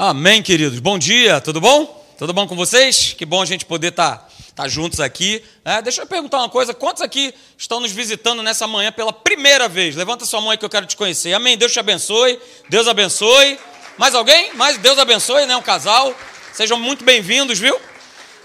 Amém, queridos. Bom dia, tudo bom? Tudo bom com vocês? Que bom a gente poder estar tá, tá juntos aqui. É, deixa eu perguntar uma coisa: quantos aqui estão nos visitando nessa manhã pela primeira vez? Levanta sua mão aí que eu quero te conhecer. Amém. Deus te abençoe. Deus abençoe. Mais alguém? Mais Deus abençoe, né? Um casal. Sejam muito bem-vindos, viu?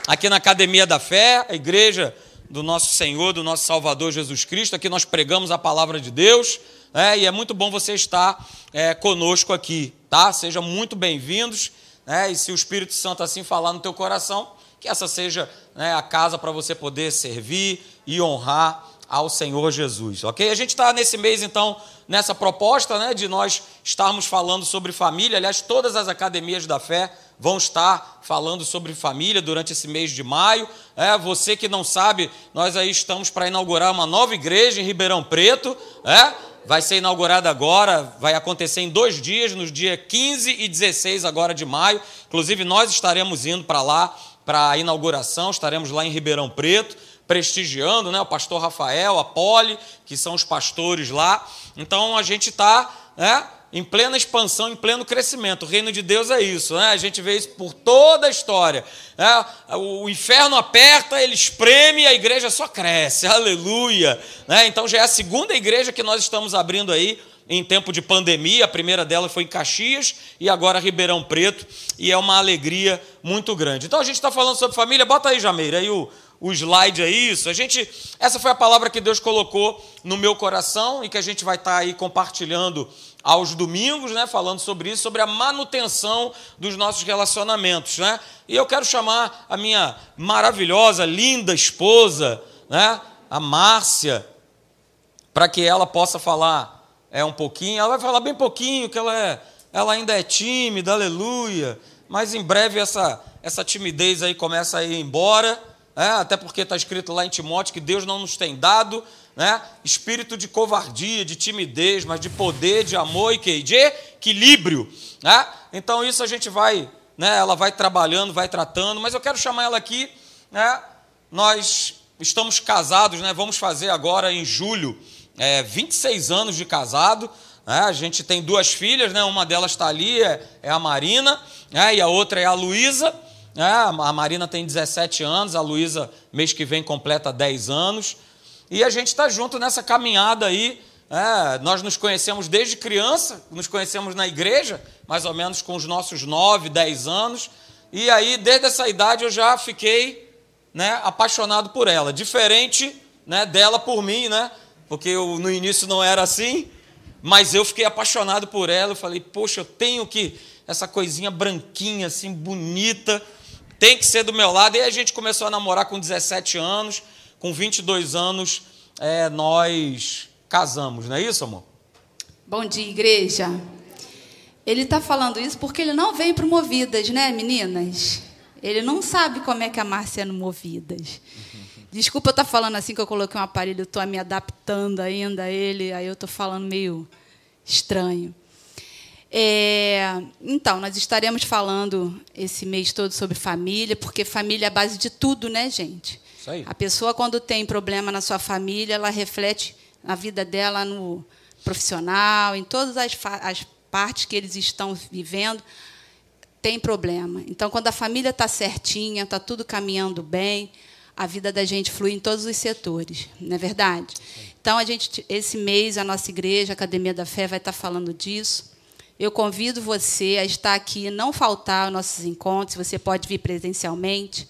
Aqui na Academia da Fé, a igreja do nosso Senhor, do nosso Salvador Jesus Cristo. Aqui nós pregamos a palavra de Deus. É, e é muito bom você estar é, conosco aqui, tá? Sejam muito bem-vindos. Né? E se o Espírito Santo assim falar no teu coração, que essa seja né, a casa para você poder servir e honrar ao Senhor Jesus, ok? A gente está nesse mês, então, nessa proposta né, de nós estarmos falando sobre família. Aliás, todas as academias da fé vão estar falando sobre família durante esse mês de maio. É, você que não sabe, nós aí estamos para inaugurar uma nova igreja em Ribeirão Preto. É, vai ser inaugurada agora, vai acontecer em dois dias, nos dias 15 e 16 agora de maio. Inclusive, nós estaremos indo para lá para a inauguração, estaremos lá em Ribeirão Preto, prestigiando né, o pastor Rafael, a Poli, que são os pastores lá. Então, a gente está né, em plena expansão, em pleno crescimento. O reino de Deus é isso, né? a gente vê isso por toda a história. Né? O inferno aperta, ele espreme e a igreja só cresce, aleluia. Né? Então já é a segunda igreja que nós estamos abrindo aí em tempo de pandemia, a primeira dela foi em Caxias e agora Ribeirão Preto, e é uma alegria muito grande. Então a gente está falando sobre família, bota aí, Jameira, aí o, o slide é isso. A gente, essa foi a palavra que Deus colocou no meu coração e que a gente vai estar tá aí compartilhando aos domingos, né, falando sobre isso, sobre a manutenção dos nossos relacionamentos, né? E eu quero chamar a minha maravilhosa, linda esposa, né, a Márcia, para que ela possa falar é um pouquinho. Ela vai falar bem pouquinho, que ela é, ela ainda é tímida, aleluia. Mas em breve essa essa timidez aí começa a ir embora é, até porque está escrito lá em Timóteo que Deus não nos tem dado né, espírito de covardia, de timidez, mas de poder, de amor e que? de equilíbrio. Né? Então isso a gente vai, né, ela vai trabalhando, vai tratando, mas eu quero chamar ela aqui. Né, nós estamos casados, né, vamos fazer agora em julho é, 26 anos de casado. Né, a gente tem duas filhas, né, uma delas está ali, é, é a Marina, né, e a outra é a Luísa. É, a Marina tem 17 anos, a Luísa, mês que vem, completa 10 anos. E a gente está junto nessa caminhada aí. É, nós nos conhecemos desde criança, nos conhecemos na igreja, mais ou menos com os nossos 9, 10 anos. E aí, desde essa idade, eu já fiquei né, apaixonado por ela. Diferente né, dela por mim, né? Porque eu, no início não era assim, mas eu fiquei apaixonado por ela. Eu falei, poxa, eu tenho que. Essa coisinha branquinha, assim, bonita tem que ser do meu lado. E a gente começou a namorar com 17 anos, com 22 anos é, nós casamos, não é isso, amor? Bom dia, igreja. Ele está falando isso porque ele não vem para Movidas, né, meninas? Ele não sabe como é que a Márcia é no Movidas. Desculpa eu estar tá falando assim que eu coloquei um aparelho, estou me adaptando ainda a ele, aí eu estou falando meio estranho. É, então, nós estaremos falando esse mês todo sobre família, porque família é a base de tudo, né, gente? A pessoa, quando tem problema na sua família, ela reflete na vida dela no profissional, em todas as, as partes que eles estão vivendo, tem problema. Então, quando a família está certinha, está tudo caminhando bem, a vida da gente flui em todos os setores, não é verdade? Então, a gente, esse mês, a nossa igreja, a Academia da Fé, vai estar falando disso. Eu convido você a estar aqui, não faltar aos nossos encontros. Você pode vir presencialmente,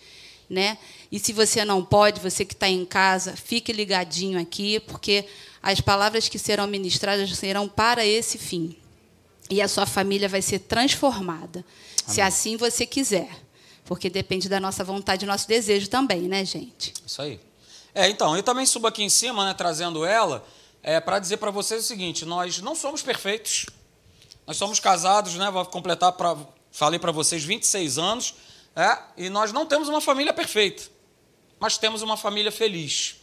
né? E se você não pode, você que está em casa, fique ligadinho aqui, porque as palavras que serão ministradas serão para esse fim. E a sua família vai ser transformada, Amém. se assim você quiser. Porque depende da nossa vontade e nosso desejo também, né, gente? Isso aí. É, então, eu também subo aqui em cima, né, trazendo ela, é, para dizer para vocês o seguinte: nós não somos perfeitos. Nós somos casados, né? Vou completar para falei para vocês 26 anos, é, e nós não temos uma família perfeita, mas temos uma família feliz.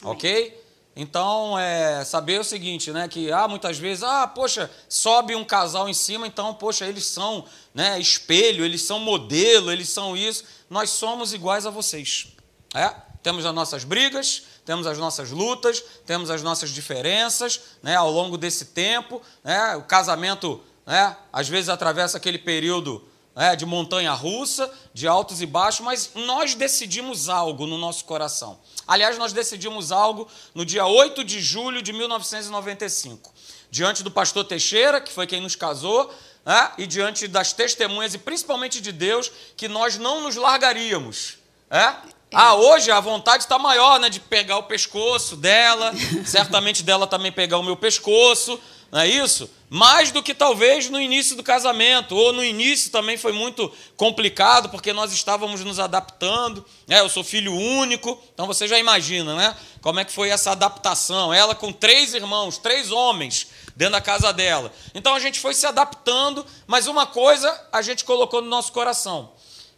OK? Então, é saber o seguinte, né, que ah, muitas vezes, ah, poxa, sobe um casal em cima, então, poxa, eles são, né, espelho, eles são modelo, eles são isso. Nós somos iguais a vocês. É? Temos as nossas brigas, temos as nossas lutas, temos as nossas diferenças né, ao longo desse tempo. Né, o casamento né? às vezes atravessa aquele período né, de montanha russa, de altos e baixos, mas nós decidimos algo no nosso coração. Aliás, nós decidimos algo no dia 8 de julho de 1995, diante do pastor Teixeira, que foi quem nos casou, né, e diante das testemunhas, e principalmente de Deus, que nós não nos largaríamos. É? Ah, hoje a vontade está maior, né? De pegar o pescoço dela, certamente dela também pegar o meu pescoço, não é isso? Mais do que talvez no início do casamento, ou no início também foi muito complicado, porque nós estávamos nos adaptando. Né? Eu sou filho único, então você já imagina, né? Como é que foi essa adaptação? Ela com três irmãos, três homens dentro da casa dela. Então a gente foi se adaptando, mas uma coisa a gente colocou no nosso coração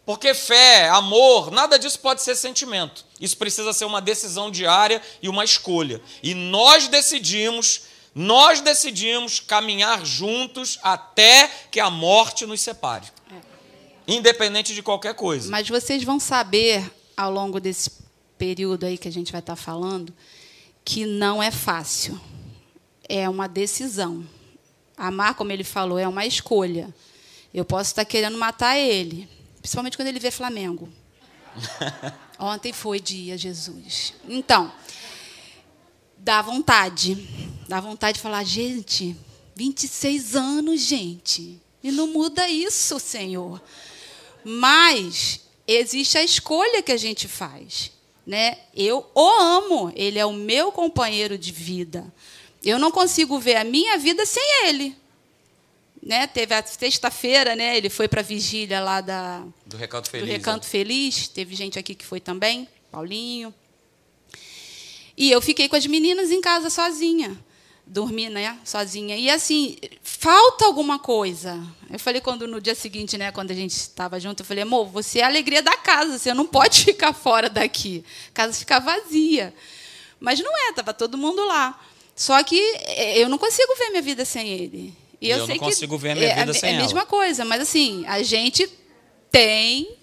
porque fé, amor, nada disso pode ser sentimento. Isso precisa ser uma decisão diária e uma escolha. E nós decidimos, nós decidimos caminhar juntos até que a morte nos separe. É. Independente de qualquer coisa. Mas vocês vão saber ao longo desse período aí que a gente vai estar falando que não é fácil. É uma decisão. Amar, como ele falou, é uma escolha. Eu posso estar querendo matar ele, Principalmente quando ele vê Flamengo. Ontem foi dia, Jesus. Então, dá vontade. Dá vontade de falar, gente, 26 anos, gente. E não muda isso, Senhor. Mas existe a escolha que a gente faz. Né? Eu o amo, ele é o meu companheiro de vida. Eu não consigo ver a minha vida sem ele né, teve a sexta-feira, né, ele foi para a vigília lá da do Recanto Feliz. Do Recanto né? Feliz, teve gente aqui que foi também, Paulinho. E eu fiquei com as meninas em casa sozinha, dormi, né, sozinha. E assim, falta alguma coisa. Eu falei quando no dia seguinte, né, quando a gente estava junto, eu falei: "Amor, você é a alegria da casa, você não pode ficar fora daqui. A casa fica vazia". Mas não é, tava todo mundo lá. Só que eh, eu não consigo ver minha vida sem ele. E eu, eu não consigo ver minha é, vida sem ela. É a mesma coisa, mas assim, a gente tem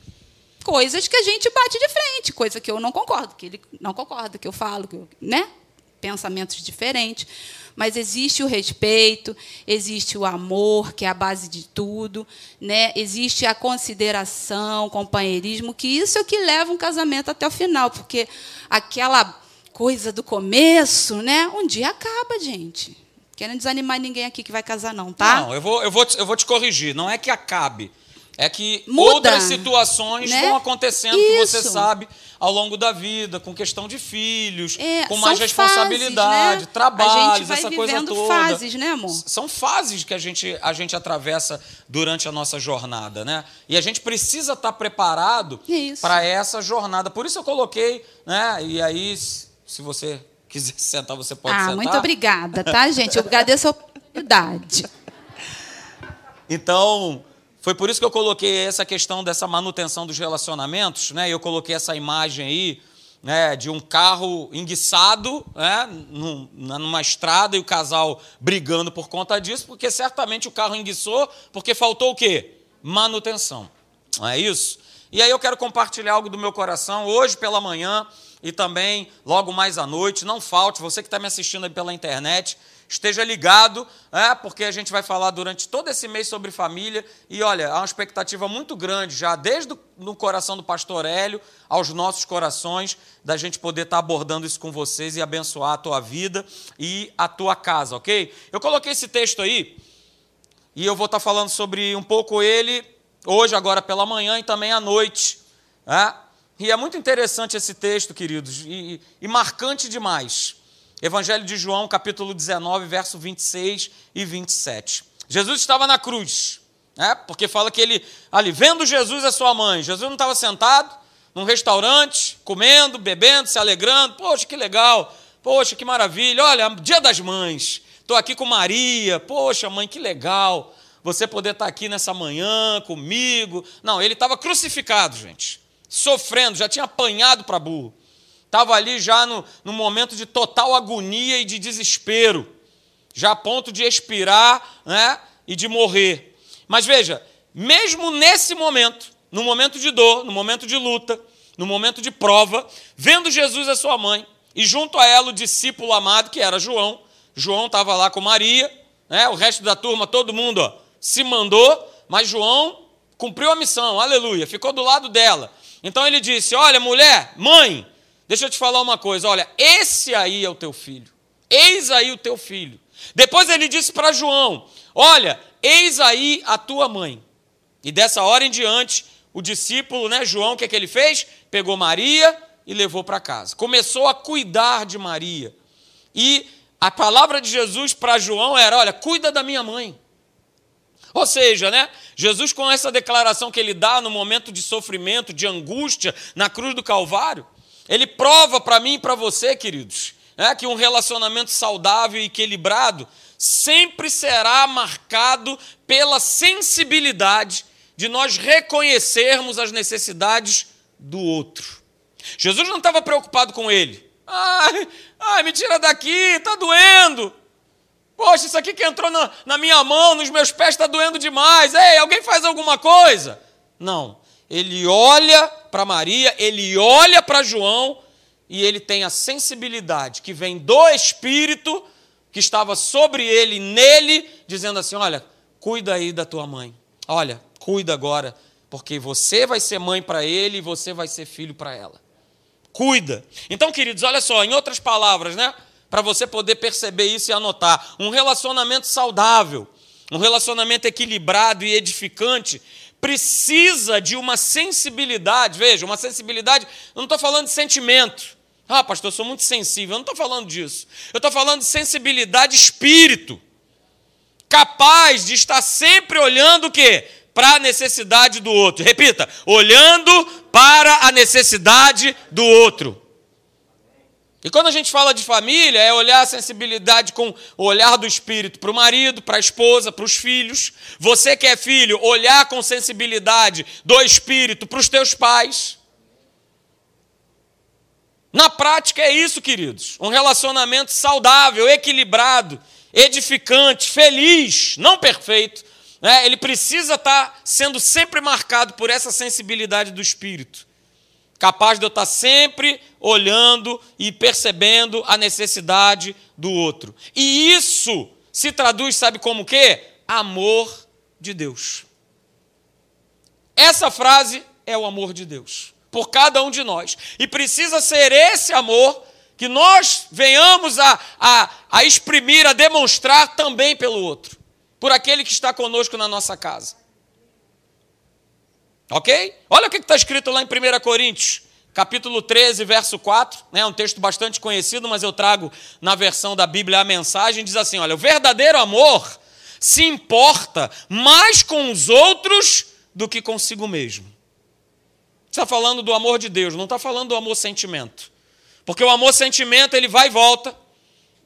coisas que a gente bate de frente, coisa que eu não concordo, que ele não concorda, que eu falo, que eu, né? Pensamentos diferentes. Mas existe o respeito, existe o amor, que é a base de tudo, né? Existe a consideração, companheirismo, que isso é o que leva um casamento até o final, porque aquela coisa do começo, né? Um dia acaba, gente. Querendo desanimar ninguém aqui que vai casar, não, tá? Não, eu vou, eu vou, eu vou te corrigir. Não é que acabe. É que Muda, outras situações né? vão acontecendo Isso. que você sabe ao longo da vida, com questão de filhos, é, com mais responsabilidade, fases, né? trabalhos, essa coisa toda. fases, né, amor? São fases que a gente, a gente atravessa durante a nossa jornada, né? E a gente precisa estar preparado para essa jornada. Por isso eu coloquei, né? E aí, se você quiser sentar, você pode ah, sentar. Ah, muito obrigada, tá, gente? Eu agradeço a oportunidade. Então, foi por isso que eu coloquei essa questão dessa manutenção dos relacionamentos, né? Eu coloquei essa imagem aí, né, de um carro enguiçado, né, numa estrada e o casal brigando por conta disso, porque certamente o carro enguiçou porque faltou o quê? Manutenção. Não é isso? E aí eu quero compartilhar algo do meu coração hoje pela manhã e também logo mais à noite. Não falte, você que está me assistindo aí pela internet, esteja ligado, é, porque a gente vai falar durante todo esse mês sobre família. E olha, há uma expectativa muito grande já, desde o no coração do pastor Hélio aos nossos corações, da gente poder estar abordando isso com vocês e abençoar a tua vida e a tua casa, ok? Eu coloquei esse texto aí e eu vou estar falando sobre um pouco ele hoje, agora pela manhã e também à noite. É? E é muito interessante esse texto, queridos, e, e, marcante demais. Evangelho de João, capítulo 19, verso 26 e 27. Jesus estava na cruz, né? porque fala que ele, ali, vendo Jesus a sua mãe, Jesus não estava sentado num restaurante, comendo, bebendo, se alegrando. Poxa, que legal, poxa, que maravilha, olha, dia das mães, estou aqui com Maria, poxa, mãe, que legal você poder estar aqui nessa manhã comigo. Não, ele estava crucificado, gente sofrendo, já tinha apanhado para burro. Estava ali já no, no momento de total agonia e de desespero, já a ponto de expirar né, e de morrer. Mas veja, mesmo nesse momento, no momento de dor, no momento de luta, no momento de prova, vendo Jesus a sua mãe, e junto a ela o discípulo amado, que era João, João estava lá com Maria, né, o resto da turma, todo mundo ó, se mandou, mas João cumpriu a missão, aleluia, ficou do lado dela. Então ele disse: Olha, mulher, mãe, deixa eu te falar uma coisa, olha, esse aí é o teu filho, eis aí o teu filho. Depois ele disse para João: Olha, eis aí a tua mãe. E dessa hora em diante, o discípulo, né, João, o que, é que ele fez? Pegou Maria e levou para casa. Começou a cuidar de Maria. E a palavra de Jesus para João era: Olha, cuida da minha mãe. Ou seja, né? Jesus, com essa declaração que ele dá no momento de sofrimento, de angústia, na cruz do Calvário, ele prova para mim e para você, queridos, né, que um relacionamento saudável e equilibrado sempre será marcado pela sensibilidade de nós reconhecermos as necessidades do outro. Jesus não estava preocupado com ele. Ai, ai, me tira daqui, está doendo. Poxa, isso aqui que entrou na, na minha mão, nos meus pés, está doendo demais. Ei, alguém faz alguma coisa? Não. Ele olha para Maria, ele olha para João e ele tem a sensibilidade que vem do Espírito que estava sobre ele, nele, dizendo assim: Olha, cuida aí da tua mãe. Olha, cuida agora, porque você vai ser mãe para ele e você vai ser filho para ela. Cuida. Então, queridos, olha só, em outras palavras, né? para você poder perceber isso e anotar. Um relacionamento saudável, um relacionamento equilibrado e edificante, precisa de uma sensibilidade. Veja, uma sensibilidade, eu não estou falando de sentimento. Ah, pastor, eu sou muito sensível. Eu não estou falando disso. Eu estou falando de sensibilidade espírito. Capaz de estar sempre olhando o quê? Para a necessidade do outro. Repita, olhando para a necessidade do outro. E quando a gente fala de família, é olhar a sensibilidade com o olhar do espírito para o marido, para a esposa, para os filhos. Você que é filho, olhar com sensibilidade do espírito para os teus pais. Na prática é isso, queridos. Um relacionamento saudável, equilibrado, edificante, feliz, não perfeito. Né? Ele precisa estar sendo sempre marcado por essa sensibilidade do espírito capaz de eu estar sempre olhando e percebendo a necessidade do outro. E isso se traduz, sabe como que? Amor de Deus. Essa frase é o amor de Deus por cada um de nós. E precisa ser esse amor que nós venhamos a, a, a exprimir, a demonstrar também pelo outro, por aquele que está conosco na nossa casa. Ok? Olha o que está escrito lá em 1 Coríntios, capítulo 13, verso 4. É né? um texto bastante conhecido, mas eu trago na versão da Bíblia a mensagem. Diz assim: Olha, o verdadeiro amor se importa mais com os outros do que consigo mesmo. Está falando do amor de Deus, não está falando do amor sentimento. Porque o amor sentimento ele vai e volta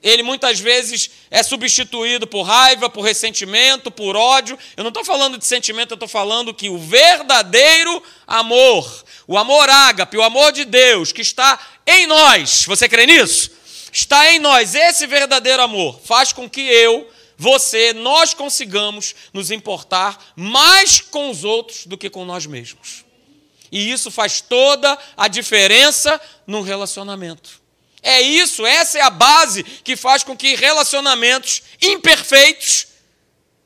ele muitas vezes é substituído por raiva, por ressentimento, por ódio. Eu não estou falando de sentimento, eu estou falando que o verdadeiro amor, o amor ágape, o amor de Deus que está em nós, você crê nisso? Está em nós, esse verdadeiro amor faz com que eu, você, nós consigamos nos importar mais com os outros do que com nós mesmos. E isso faz toda a diferença no relacionamento. É isso, essa é a base que faz com que relacionamentos imperfeitos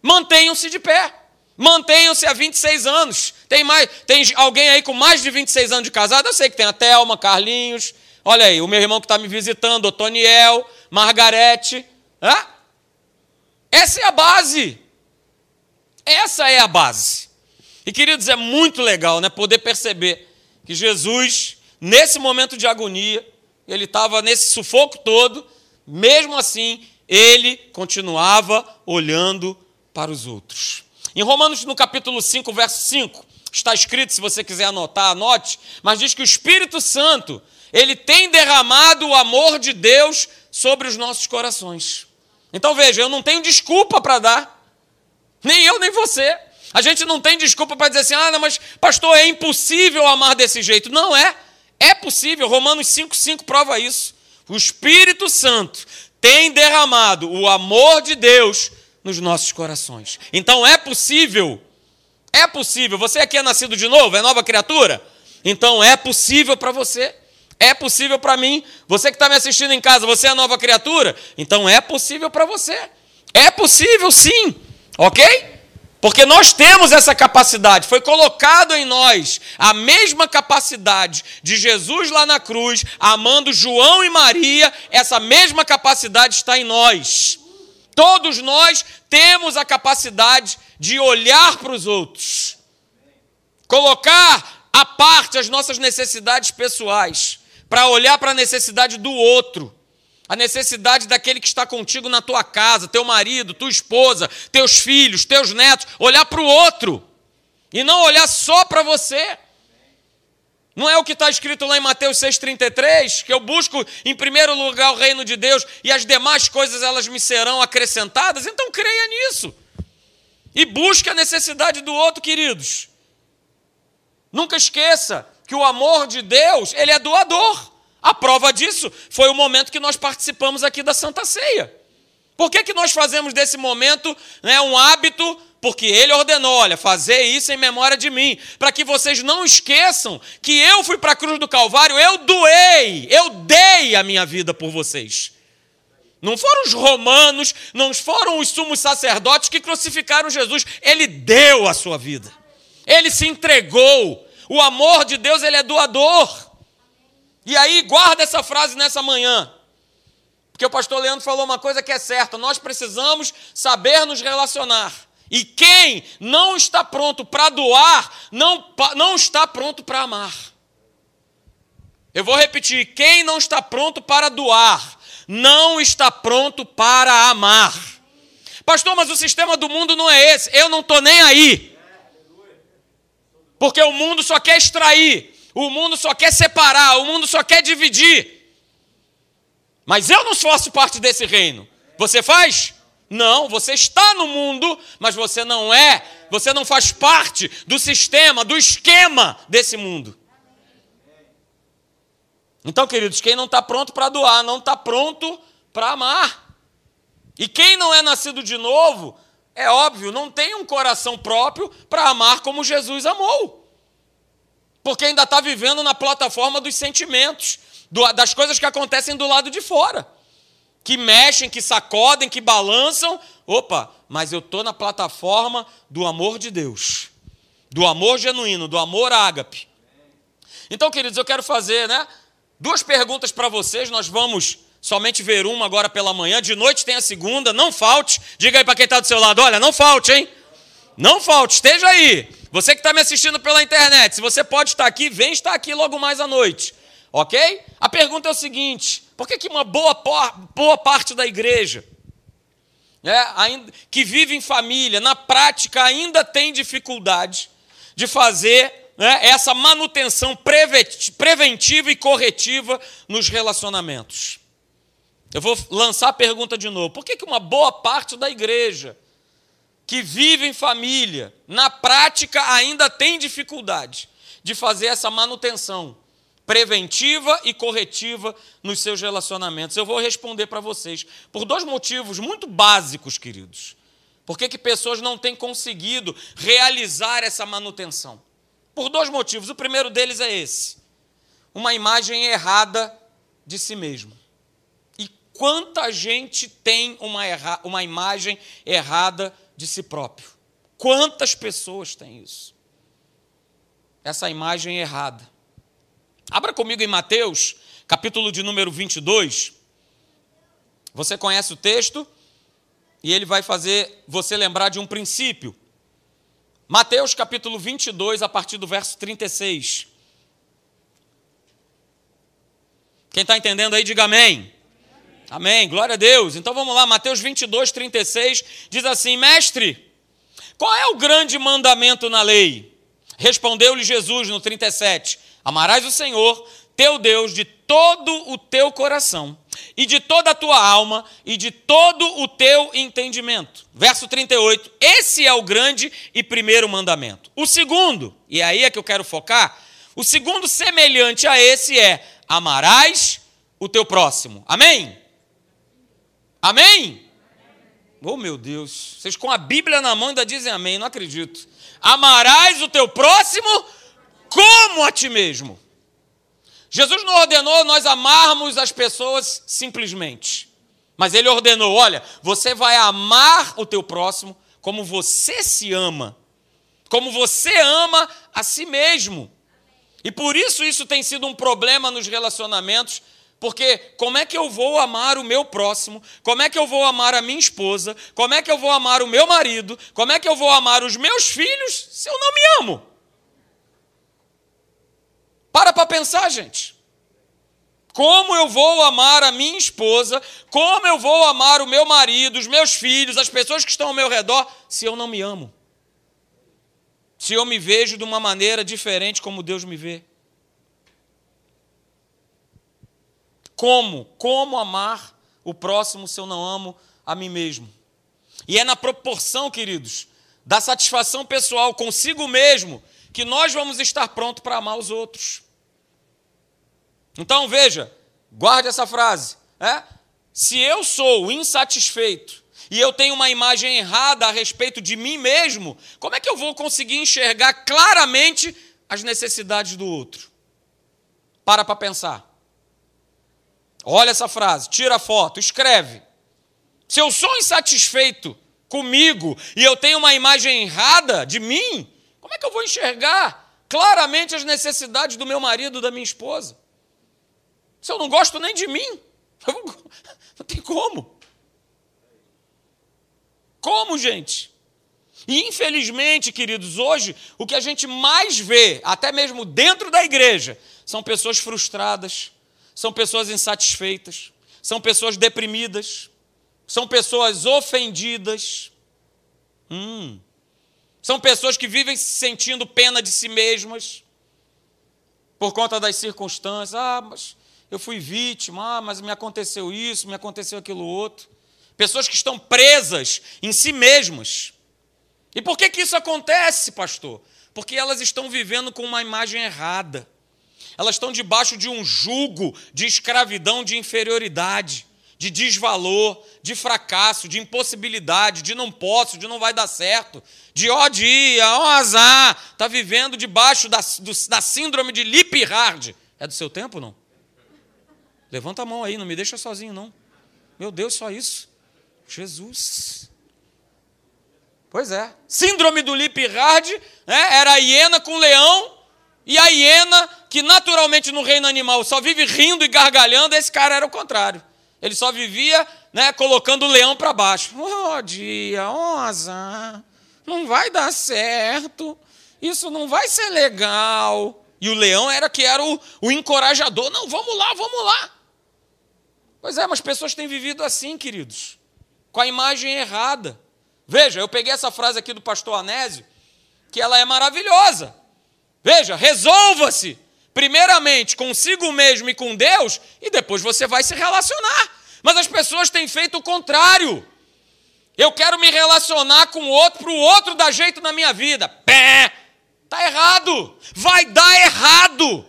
mantenham-se de pé. Mantenham-se há 26 anos. Tem, mais, tem alguém aí com mais de 26 anos de casado? Eu sei que tem a Thelma, Carlinhos. Olha aí, o meu irmão que está me visitando, o Toniel, Margarete. Hã? Essa é a base. Essa é a base. E queridos, é muito legal né, poder perceber que Jesus, nesse momento de agonia, ele estava nesse sufoco todo, mesmo assim, ele continuava olhando para os outros. Em Romanos, no capítulo 5, verso 5, está escrito, se você quiser anotar, anote, mas diz que o Espírito Santo, ele tem derramado o amor de Deus sobre os nossos corações. Então veja, eu não tenho desculpa para dar, nem eu nem você. A gente não tem desculpa para dizer assim, ah, não, mas pastor, é impossível amar desse jeito. Não é. É possível, Romanos 5,5 prova isso. O Espírito Santo tem derramado o amor de Deus nos nossos corações. Então é possível, é possível. Você aqui é nascido de novo, é nova criatura? Então é possível para você, é possível para mim. Você que está me assistindo em casa, você é nova criatura? Então é possível para você. É possível sim, ok? Porque nós temos essa capacidade, foi colocado em nós a mesma capacidade de Jesus lá na cruz, amando João e Maria, essa mesma capacidade está em nós. Todos nós temos a capacidade de olhar para os outros, colocar à parte as nossas necessidades pessoais, para olhar para a necessidade do outro a necessidade daquele que está contigo na tua casa, teu marido, tua esposa, teus filhos, teus netos, olhar para o outro e não olhar só para você. Não é o que está escrito lá em Mateus 6,33, que eu busco em primeiro lugar o reino de Deus e as demais coisas elas me serão acrescentadas? Então creia nisso. E busque a necessidade do outro, queridos. Nunca esqueça que o amor de Deus, ele é doador. A prova disso foi o momento que nós participamos aqui da Santa Ceia. Por que, que nós fazemos desse momento né, um hábito? Porque ele ordenou: olha, fazer isso em memória de mim, para que vocês não esqueçam que eu fui para a cruz do Calvário, eu doei, eu dei a minha vida por vocês. Não foram os romanos, não foram os sumos sacerdotes que crucificaram Jesus, ele deu a sua vida, ele se entregou. O amor de Deus, ele é doador. E aí, guarda essa frase nessa manhã. Porque o pastor Leandro falou uma coisa que é certa: nós precisamos saber nos relacionar. E quem não está pronto para doar, não, não está pronto para amar. Eu vou repetir: quem não está pronto para doar, não está pronto para amar. Pastor, mas o sistema do mundo não é esse. Eu não estou nem aí. Porque o mundo só quer extrair. O mundo só quer separar, o mundo só quer dividir. Mas eu não faço parte desse reino. Você faz? Não, você está no mundo, mas você não é, você não faz parte do sistema, do esquema desse mundo. Então, queridos, quem não está pronto para doar, não está pronto para amar. E quem não é nascido de novo, é óbvio, não tem um coração próprio para amar como Jesus amou porque ainda está vivendo na plataforma dos sentimentos, das coisas que acontecem do lado de fora, que mexem, que sacodem, que balançam. Opa, mas eu estou na plataforma do amor de Deus, do amor genuíno, do amor ágape. Então, queridos, eu quero fazer né, duas perguntas para vocês. Nós vamos somente ver uma agora pela manhã. De noite tem a segunda. Não falte. Diga aí para quem está do seu lado: olha, não falte, hein? Não falte, esteja aí. Você que está me assistindo pela internet, se você pode estar aqui, vem estar aqui logo mais à noite. Ok? A pergunta é o seguinte: por que, que uma boa, boa parte da igreja, né, ainda, que vive em família, na prática ainda tem dificuldade de fazer né, essa manutenção preventiva e corretiva nos relacionamentos? Eu vou lançar a pergunta de novo. Por que, que uma boa parte da igreja que vive em família, na prática ainda tem dificuldade de fazer essa manutenção preventiva e corretiva nos seus relacionamentos. Eu vou responder para vocês por dois motivos muito básicos, queridos. Por que, que pessoas não têm conseguido realizar essa manutenção? Por dois motivos. O primeiro deles é esse: uma imagem errada de si mesmo. E quanta gente tem uma, erra uma imagem errada de si próprio. Quantas pessoas têm isso? Essa imagem é errada. Abra comigo em Mateus, capítulo de número 22. Você conhece o texto e ele vai fazer você lembrar de um princípio. Mateus capítulo 22, a partir do verso 36. Quem está entendendo aí, diga amém. Amém, glória a Deus. Então vamos lá, Mateus 22, 36 diz assim: Mestre, qual é o grande mandamento na lei? Respondeu-lhe Jesus no 37: Amarás o Senhor, teu Deus, de todo o teu coração, e de toda a tua alma, e de todo o teu entendimento. Verso 38: Esse é o grande e primeiro mandamento. O segundo, e aí é que eu quero focar, o segundo semelhante a esse é: Amarás o teu próximo. Amém? Amém? Oh, meu Deus. Vocês com a Bíblia na mão ainda dizem amém, não acredito. Amarás o teu próximo como a ti mesmo. Jesus não ordenou nós amarmos as pessoas simplesmente. Mas ele ordenou: olha, você vai amar o teu próximo como você se ama, como você ama a si mesmo. E por isso isso tem sido um problema nos relacionamentos, porque como é que eu vou amar o meu próximo? Como é que eu vou amar a minha esposa? Como é que eu vou amar o meu marido? Como é que eu vou amar os meus filhos se eu não me amo? Para para pensar, gente. Como eu vou amar a minha esposa? Como eu vou amar o meu marido, os meus filhos, as pessoas que estão ao meu redor, se eu não me amo? se eu me vejo de uma maneira diferente como Deus me vê? Como? Como amar o próximo se eu não amo a mim mesmo? E é na proporção, queridos, da satisfação pessoal consigo mesmo que nós vamos estar prontos para amar os outros. Então veja, guarde essa frase. É? Se eu sou insatisfeito e eu tenho uma imagem errada a respeito de mim mesmo, como é que eu vou conseguir enxergar claramente as necessidades do outro? Para para pensar. Olha essa frase, tira a foto, escreve. Se eu sou insatisfeito comigo e eu tenho uma imagem errada de mim, como é que eu vou enxergar claramente as necessidades do meu marido, da minha esposa? Se eu não gosto nem de mim, não tem como. Como, gente? E infelizmente, queridos, hoje o que a gente mais vê, até mesmo dentro da igreja, são pessoas frustradas, são pessoas insatisfeitas, são pessoas deprimidas, são pessoas ofendidas. Hum. São pessoas que vivem se sentindo pena de si mesmas por conta das circunstâncias. Ah, mas eu fui vítima, ah, mas me aconteceu isso, me aconteceu aquilo outro pessoas que estão presas em si mesmas. E por que, que isso acontece, pastor? Porque elas estão vivendo com uma imagem errada. Elas estão debaixo de um jugo de escravidão, de inferioridade, de desvalor, de fracasso, de impossibilidade, de não posso, de não vai dar certo, de ó dia, ó azar. Está vivendo debaixo da, do, da síndrome de Lip Hard. É do seu tempo não? Levanta a mão aí, não me deixa sozinho, não. Meu Deus, só isso. Jesus. Pois é. Síndrome do Lip Hard né, era a hiena com leão, e a hiena, que naturalmente no reino animal só vive rindo e gargalhando, esse cara era o contrário. Ele só vivia né, colocando o leão para baixo. Oh, dia, oh, azar, não vai dar certo, isso não vai ser legal. E o leão era que era o, o encorajador. Não, vamos lá, vamos lá. Pois é, mas pessoas têm vivido assim, queridos com a imagem errada. Veja, eu peguei essa frase aqui do pastor Anésio, que ela é maravilhosa. Veja, resolva-se primeiramente consigo mesmo e com Deus, e depois você vai se relacionar. Mas as pessoas têm feito o contrário. Eu quero me relacionar com o outro para o outro dar jeito na minha vida. Pé! Tá errado. Vai dar errado.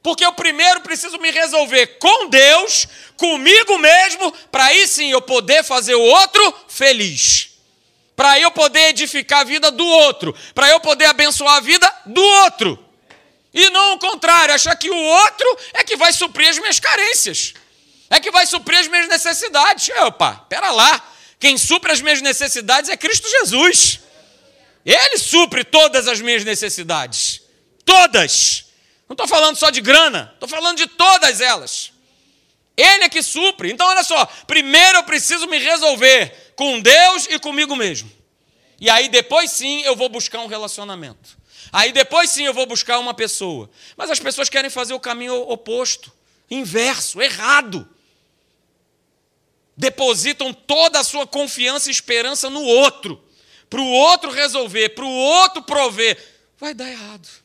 Porque eu primeiro preciso me resolver com Deus, comigo mesmo, para aí sim eu poder fazer o outro feliz. Para eu poder edificar a vida do outro, para eu poder abençoar a vida do outro. E não o contrário, achar que o outro é que vai suprir as minhas carências. É que vai suprir as minhas necessidades. Opa, pera lá. Quem supre as minhas necessidades é Cristo Jesus. Ele supre todas as minhas necessidades. Todas. Não estou falando só de grana, estou falando de todas elas. Ele é que supre. Então, olha só: primeiro eu preciso me resolver com Deus e comigo mesmo. E aí, depois sim, eu vou buscar um relacionamento. Aí, depois sim, eu vou buscar uma pessoa. Mas as pessoas querem fazer o caminho oposto, inverso, errado. Depositam toda a sua confiança e esperança no outro, para o outro resolver, para o outro prover. Vai dar errado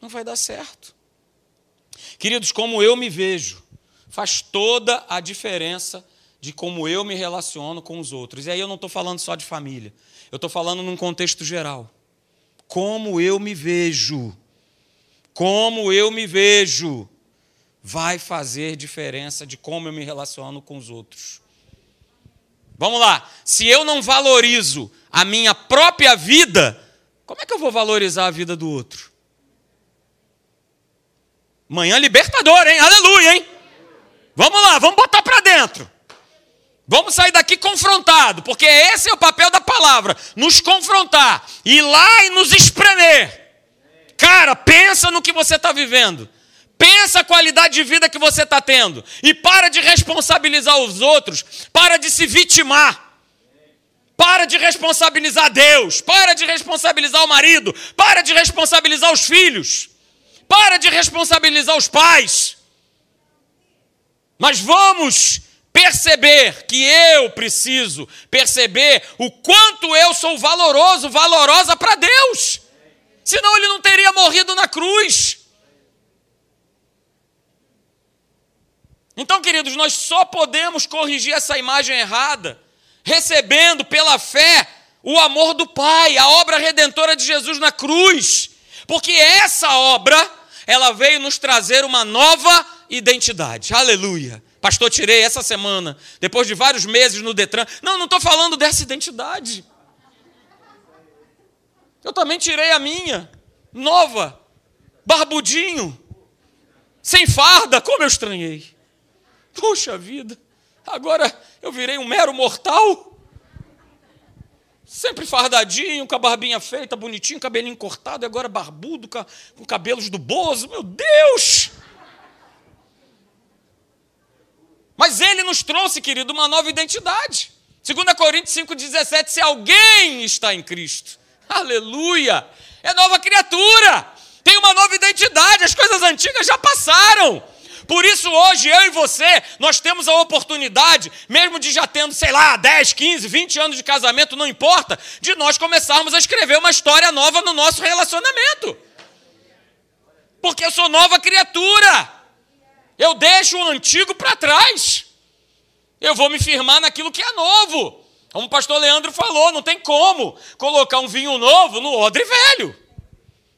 não vai dar certo. Queridos, como eu me vejo, faz toda a diferença de como eu me relaciono com os outros. E aí eu não estou falando só de família, eu estou falando num contexto geral. Como eu me vejo, como eu me vejo, vai fazer diferença de como eu me relaciono com os outros. Vamos lá, se eu não valorizo a minha própria vida, como é que eu vou valorizar a vida do outro? Manhã libertadora, hein? Aleluia, hein? Vamos lá, vamos botar para dentro. Vamos sair daqui confrontado, porque esse é o papel da palavra, nos confrontar, ir lá e nos espremer. Cara, pensa no que você está vivendo. Pensa a qualidade de vida que você está tendo. E para de responsabilizar os outros. Para de se vitimar. Para de responsabilizar Deus. Para de responsabilizar o marido. Para de responsabilizar os filhos. Para de responsabilizar os pais. Mas vamos perceber que eu preciso perceber o quanto eu sou valoroso, valorosa para Deus. Senão ele não teria morrido na cruz. Então, queridos, nós só podemos corrigir essa imagem errada recebendo pela fé o amor do Pai, a obra redentora de Jesus na cruz. Porque essa obra, ela veio nos trazer uma nova identidade. Aleluia. Pastor, tirei essa semana, depois de vários meses no Detran. Não, não estou falando dessa identidade. Eu também tirei a minha, nova, barbudinho, sem farda, como eu estranhei. Puxa vida, agora eu virei um mero mortal? Sempre fardadinho, com a barbinha feita, bonitinho, cabelinho cortado, e agora barbudo, com cabelos do Bozo. Meu Deus! Mas ele nos trouxe, querido, uma nova identidade. 2 Coríntios 5,17: se alguém está em Cristo, aleluia, é nova criatura, tem uma nova identidade, as coisas antigas já passaram. Por isso, hoje, eu e você, nós temos a oportunidade, mesmo de já tendo, sei lá, 10, 15, 20 anos de casamento, não importa, de nós começarmos a escrever uma história nova no nosso relacionamento. Porque eu sou nova criatura. Eu deixo o antigo para trás. Eu vou me firmar naquilo que é novo. Como o pastor Leandro falou, não tem como colocar um vinho novo no odre velho.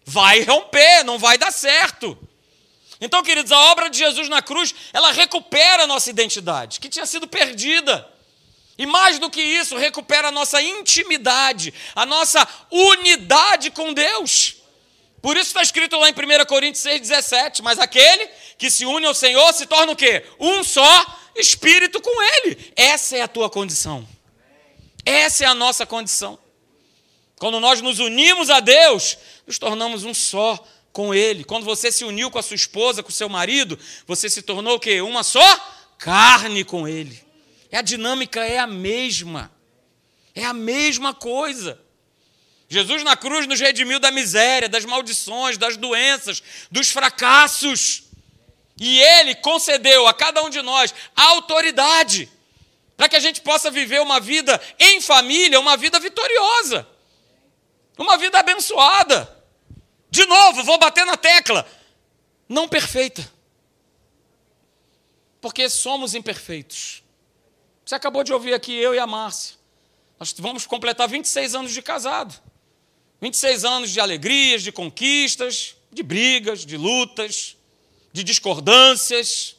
Vai romper, não vai dar certo. Então, queridos, a obra de Jesus na cruz, ela recupera a nossa identidade, que tinha sido perdida. E mais do que isso, recupera a nossa intimidade, a nossa unidade com Deus. Por isso está escrito lá em 1 Coríntios 6,17: Mas aquele que se une ao Senhor se torna o quê? Um só espírito com Ele. Essa é a tua condição. Essa é a nossa condição. Quando nós nos unimos a Deus, nos tornamos um só com Ele. Quando você se uniu com a sua esposa, com o seu marido, você se tornou o quê? Uma só carne com Ele. A dinâmica é a mesma. É a mesma coisa. Jesus na cruz nos redimiu da miséria, das maldições, das doenças, dos fracassos. E Ele concedeu a cada um de nós autoridade para que a gente possa viver uma vida em família, uma vida vitoriosa, uma vida abençoada. De novo, vou bater na tecla. Não perfeita. Porque somos imperfeitos. Você acabou de ouvir aqui eu e a Márcia. Nós vamos completar 26 anos de casado. 26 anos de alegrias, de conquistas, de brigas, de lutas, de discordâncias.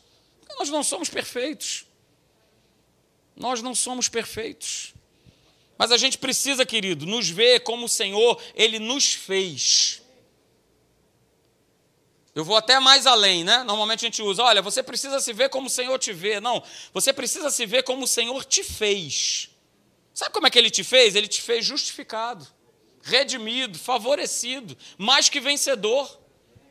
Nós não somos perfeitos. Nós não somos perfeitos. Mas a gente precisa, querido, nos ver como o Senhor, Ele nos fez. Eu vou até mais além, né? Normalmente a gente usa, olha, você precisa se ver como o Senhor te vê. Não, você precisa se ver como o Senhor te fez. Sabe como é que Ele te fez? Ele te fez justificado redimido, favorecido, mais que vencedor.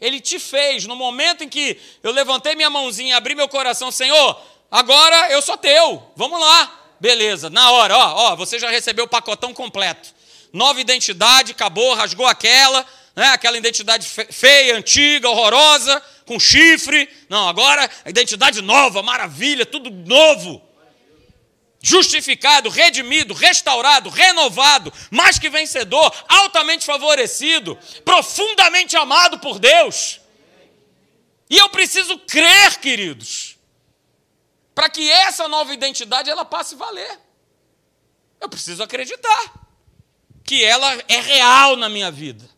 Ele te fez no momento em que eu levantei minha mãozinha abri meu coração, Senhor, agora eu sou teu, vamos lá. Beleza, na hora, ó, ó, você já recebeu o pacotão completo. Nova identidade, acabou, rasgou aquela, né, aquela identidade feia, antiga, horrorosa, com chifre. Não, agora identidade nova, maravilha, tudo novo justificado, redimido, restaurado, renovado, mais que vencedor, altamente favorecido, profundamente amado por Deus. E eu preciso crer, queridos, para que essa nova identidade ela passe a valer. Eu preciso acreditar que ela é real na minha vida.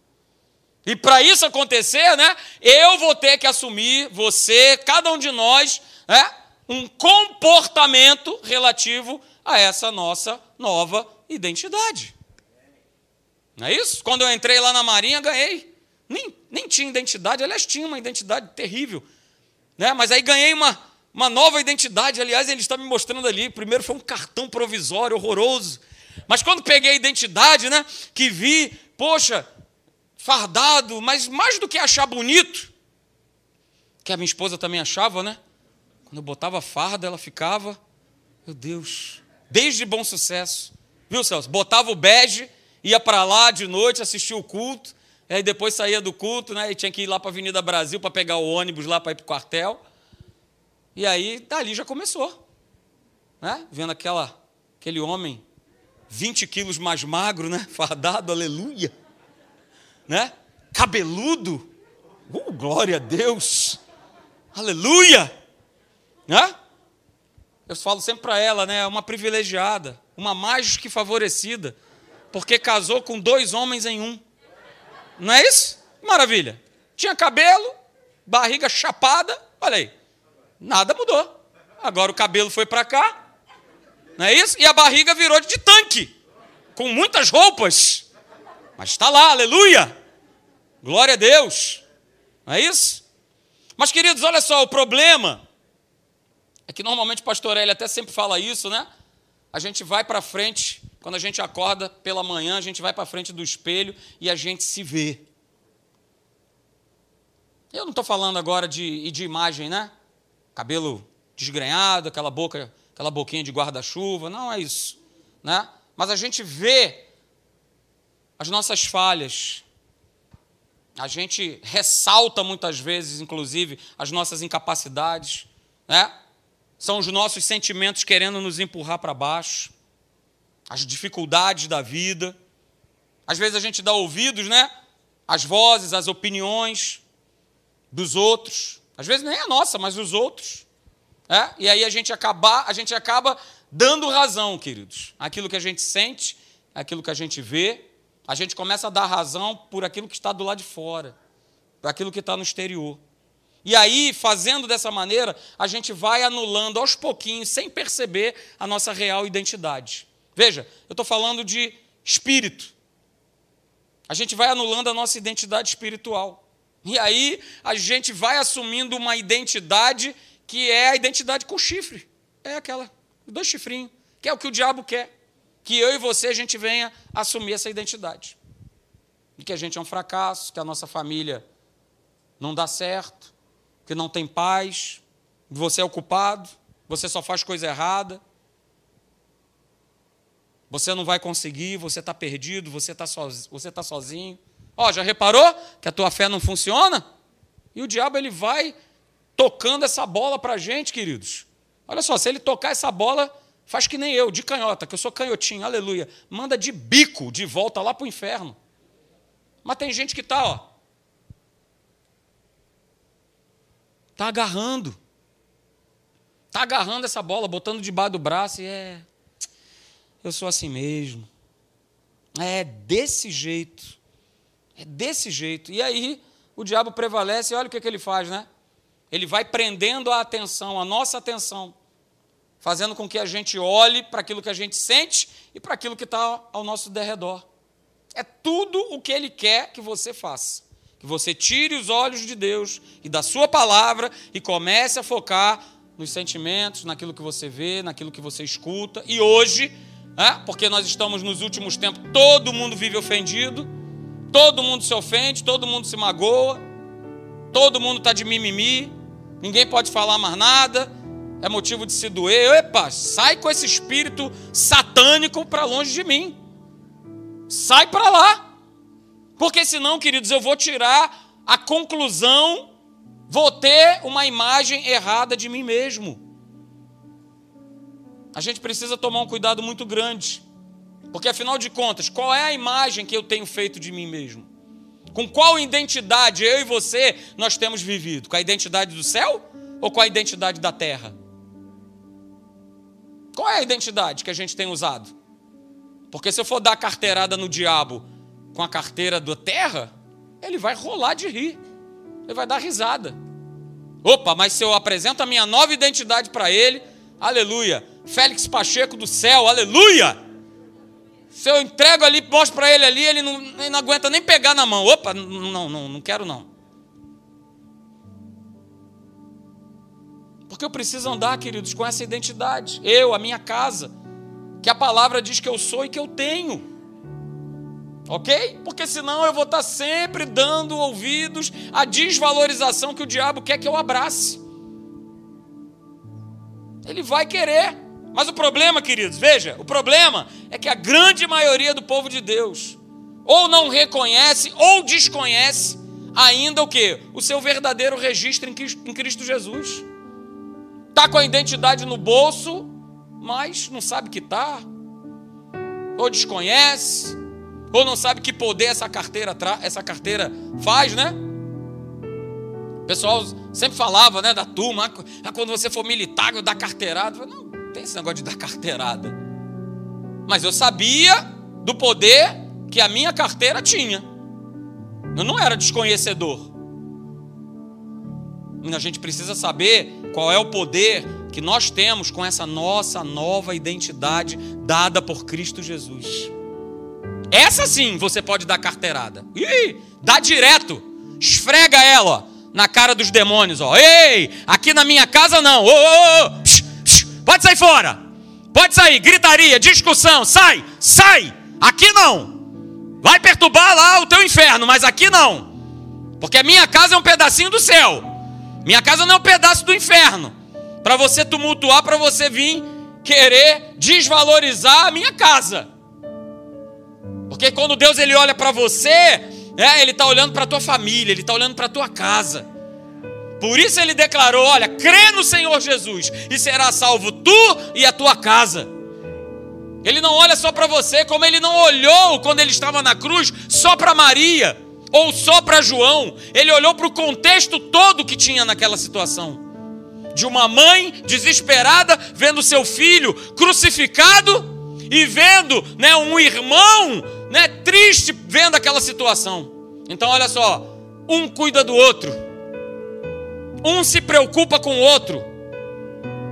E para isso acontecer, né, eu vou ter que assumir, você, cada um de nós, né, um comportamento relativo a essa nossa nova identidade. Não é isso? Quando eu entrei lá na Marinha, ganhei. Nem, nem tinha identidade, aliás, tinha uma identidade terrível. Né? Mas aí ganhei uma, uma nova identidade. Aliás, ele está me mostrando ali. Primeiro foi um cartão provisório horroroso. Mas quando peguei a identidade, né, que vi, poxa, fardado, mas mais do que achar bonito, que a minha esposa também achava, né? Quando eu botava farda, ela ficava, meu Deus, desde bom sucesso. Viu, Celso? Botava o bege, ia para lá de noite, assistia o culto, aí depois saía do culto, né? E tinha que ir lá para a Avenida Brasil para pegar o ônibus lá para ir para o quartel. E aí, dali já começou. Né? Vendo aquela, aquele homem 20 quilos mais magro, né? Fardado, aleluia. Né? Cabeludo. Uh, glória a Deus. Aleluia. Né? Eu falo sempre para ela, né? É uma privilegiada, uma mais que favorecida, porque casou com dois homens em um. Não é isso? Maravilha. Tinha cabelo, barriga chapada, olha aí. Nada mudou. Agora o cabelo foi para cá, não é isso? E a barriga virou de tanque, com muitas roupas. Mas está lá, aleluia! Glória a Deus. Não é isso? Mas, queridos, olha só, o problema é que normalmente o pastor Eli até sempre fala isso, né? A gente vai para frente, quando a gente acorda pela manhã, a gente vai para frente do espelho e a gente se vê. Eu não estou falando agora de, de imagem, né? Cabelo desgrenhado, aquela boca aquela boquinha de guarda-chuva, não é isso, né? Mas a gente vê as nossas falhas. A gente ressalta muitas vezes, inclusive, as nossas incapacidades, né? São os nossos sentimentos querendo nos empurrar para baixo, as dificuldades da vida. Às vezes a gente dá ouvidos, né? As vozes, as opiniões dos outros. Às vezes nem a nossa, mas dos outros. É? E aí a gente, acaba, a gente acaba dando razão, queridos. Aquilo que a gente sente, aquilo que a gente vê, a gente começa a dar razão por aquilo que está do lado de fora, por aquilo que está no exterior. E aí, fazendo dessa maneira, a gente vai anulando aos pouquinhos, sem perceber, a nossa real identidade. Veja, eu estou falando de espírito. A gente vai anulando a nossa identidade espiritual. E aí, a gente vai assumindo uma identidade que é a identidade com chifre. É aquela, dois chifrinhos, que é o que o diabo quer. Que eu e você a gente venha assumir essa identidade. De que a gente é um fracasso, que a nossa família não dá certo, que não tem paz, você é o culpado, você só faz coisa errada. Você não vai conseguir, você está perdido, você está sozinho, você tá sozinho. Ó, já reparou que a tua fé não funciona? E o diabo ele vai tocando essa bola para a gente, queridos. Olha só, se ele tocar essa bola, faz que nem eu, de canhota, que eu sou canhotinho, aleluia. Manda de bico de volta lá para o inferno. Mas tem gente que está, ó. Está agarrando. Está agarrando essa bola, botando debaixo do braço e é. Eu sou assim mesmo. É desse jeito. É desse jeito. E aí o diabo prevalece e olha o que, que ele faz, né? ele vai prendendo a atenção, a nossa atenção, fazendo com que a gente olhe para aquilo que a gente sente e para aquilo que está ao nosso derredor. É tudo o que ele quer que você faça. Que você tire os olhos de Deus e da Sua palavra e comece a focar nos sentimentos, naquilo que você vê, naquilo que você escuta. E hoje, é, porque nós estamos nos últimos tempos, todo mundo vive ofendido, todo mundo se ofende, todo mundo se magoa, todo mundo está de mimimi ninguém pode falar mais nada, é motivo de se doer. Epa, sai com esse espírito satânico para longe de mim. Sai para lá. Porque senão, queridos, eu vou tirar a conclusão, vou ter uma imagem errada de mim mesmo. A gente precisa tomar um cuidado muito grande. Porque afinal de contas, qual é a imagem que eu tenho feito de mim mesmo? Com qual identidade eu e você nós temos vivido? Com a identidade do céu ou com a identidade da terra? Qual é a identidade que a gente tem usado? Porque se eu for dar carteirada no diabo com a carteira da terra, ele vai rolar de rir. Ele vai dar risada. Opa, mas se eu apresento a minha nova identidade para ele, aleluia. Félix Pacheco do céu, aleluia. Se eu entrego ali, mostro para ele ali, ele não, ele não aguenta nem pegar na mão. Opa, não, não, não quero não. Porque eu preciso andar, queridos, com essa identidade. Eu, a minha casa. Que a palavra diz que eu sou e que eu tenho. Ok? Porque senão eu vou estar sempre dando ouvidos à desvalorização que o diabo quer que eu abrace. Ele vai querer. Mas o problema, queridos, veja, o problema é que a grande maioria do povo de Deus ou não reconhece ou desconhece ainda o que? O seu verdadeiro registro em Cristo Jesus. Tá com a identidade no bolso, mas não sabe que tá. Ou desconhece, ou não sabe que poder essa carteira essa carteira faz, né? O pessoal sempre falava, né, da turma, ah, ah quando você for militar, dar carteirada. Não, tem esse negócio de dar carteirada. Mas eu sabia do poder que a minha carteira tinha. Eu não era desconhecedor. A gente precisa saber qual é o poder que nós temos com essa nossa nova identidade dada por Cristo Jesus. Essa sim você pode dar carteirada. Ih, dá direto. Esfrega ela na cara dos demônios, ó. Ei, aqui na minha casa não. Ô, ô, ô. Psh, psh, pode sair fora. Pode sair. Gritaria, discussão. Sai, sai. Aqui não. Vai perturbar lá o teu inferno, mas aqui não. Porque a minha casa é um pedacinho do céu. Minha casa não é um pedaço do inferno. Para você tumultuar, para você vir querer desvalorizar a minha casa. Porque quando Deus ele olha para você, é, ele está olhando para a tua família, ele está olhando para a tua casa. Por isso ele declarou: olha, crê no Senhor Jesus e será salvo tu e a tua casa. Ele não olha só para você, como ele não olhou quando ele estava na cruz só para Maria ou só para João. Ele olhou para o contexto todo que tinha naquela situação. De uma mãe desesperada vendo seu filho crucificado e vendo né, um irmão né, triste vendo aquela situação. Então, olha só: um cuida do outro, um se preocupa com o outro,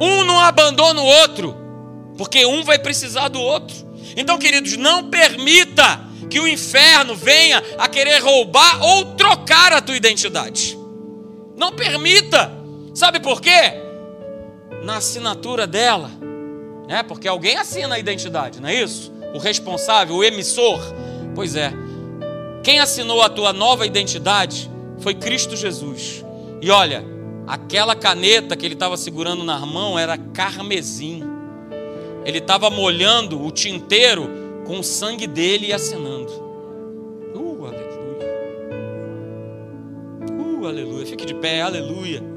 um não abandona o outro, porque um vai precisar do outro. Então, queridos, não permita que o inferno venha a querer roubar ou trocar a tua identidade. Não permita. Sabe por quê? Na assinatura dela, é porque alguém assina a identidade, não é isso? O responsável, o emissor? Pois é. Quem assinou a tua nova identidade foi Cristo Jesus. E olha, aquela caneta que ele estava segurando na mão era carmesim. Ele estava molhando o tinteiro com o sangue dele e assinando. Uh, aleluia. Uh, aleluia. Fique de pé, aleluia.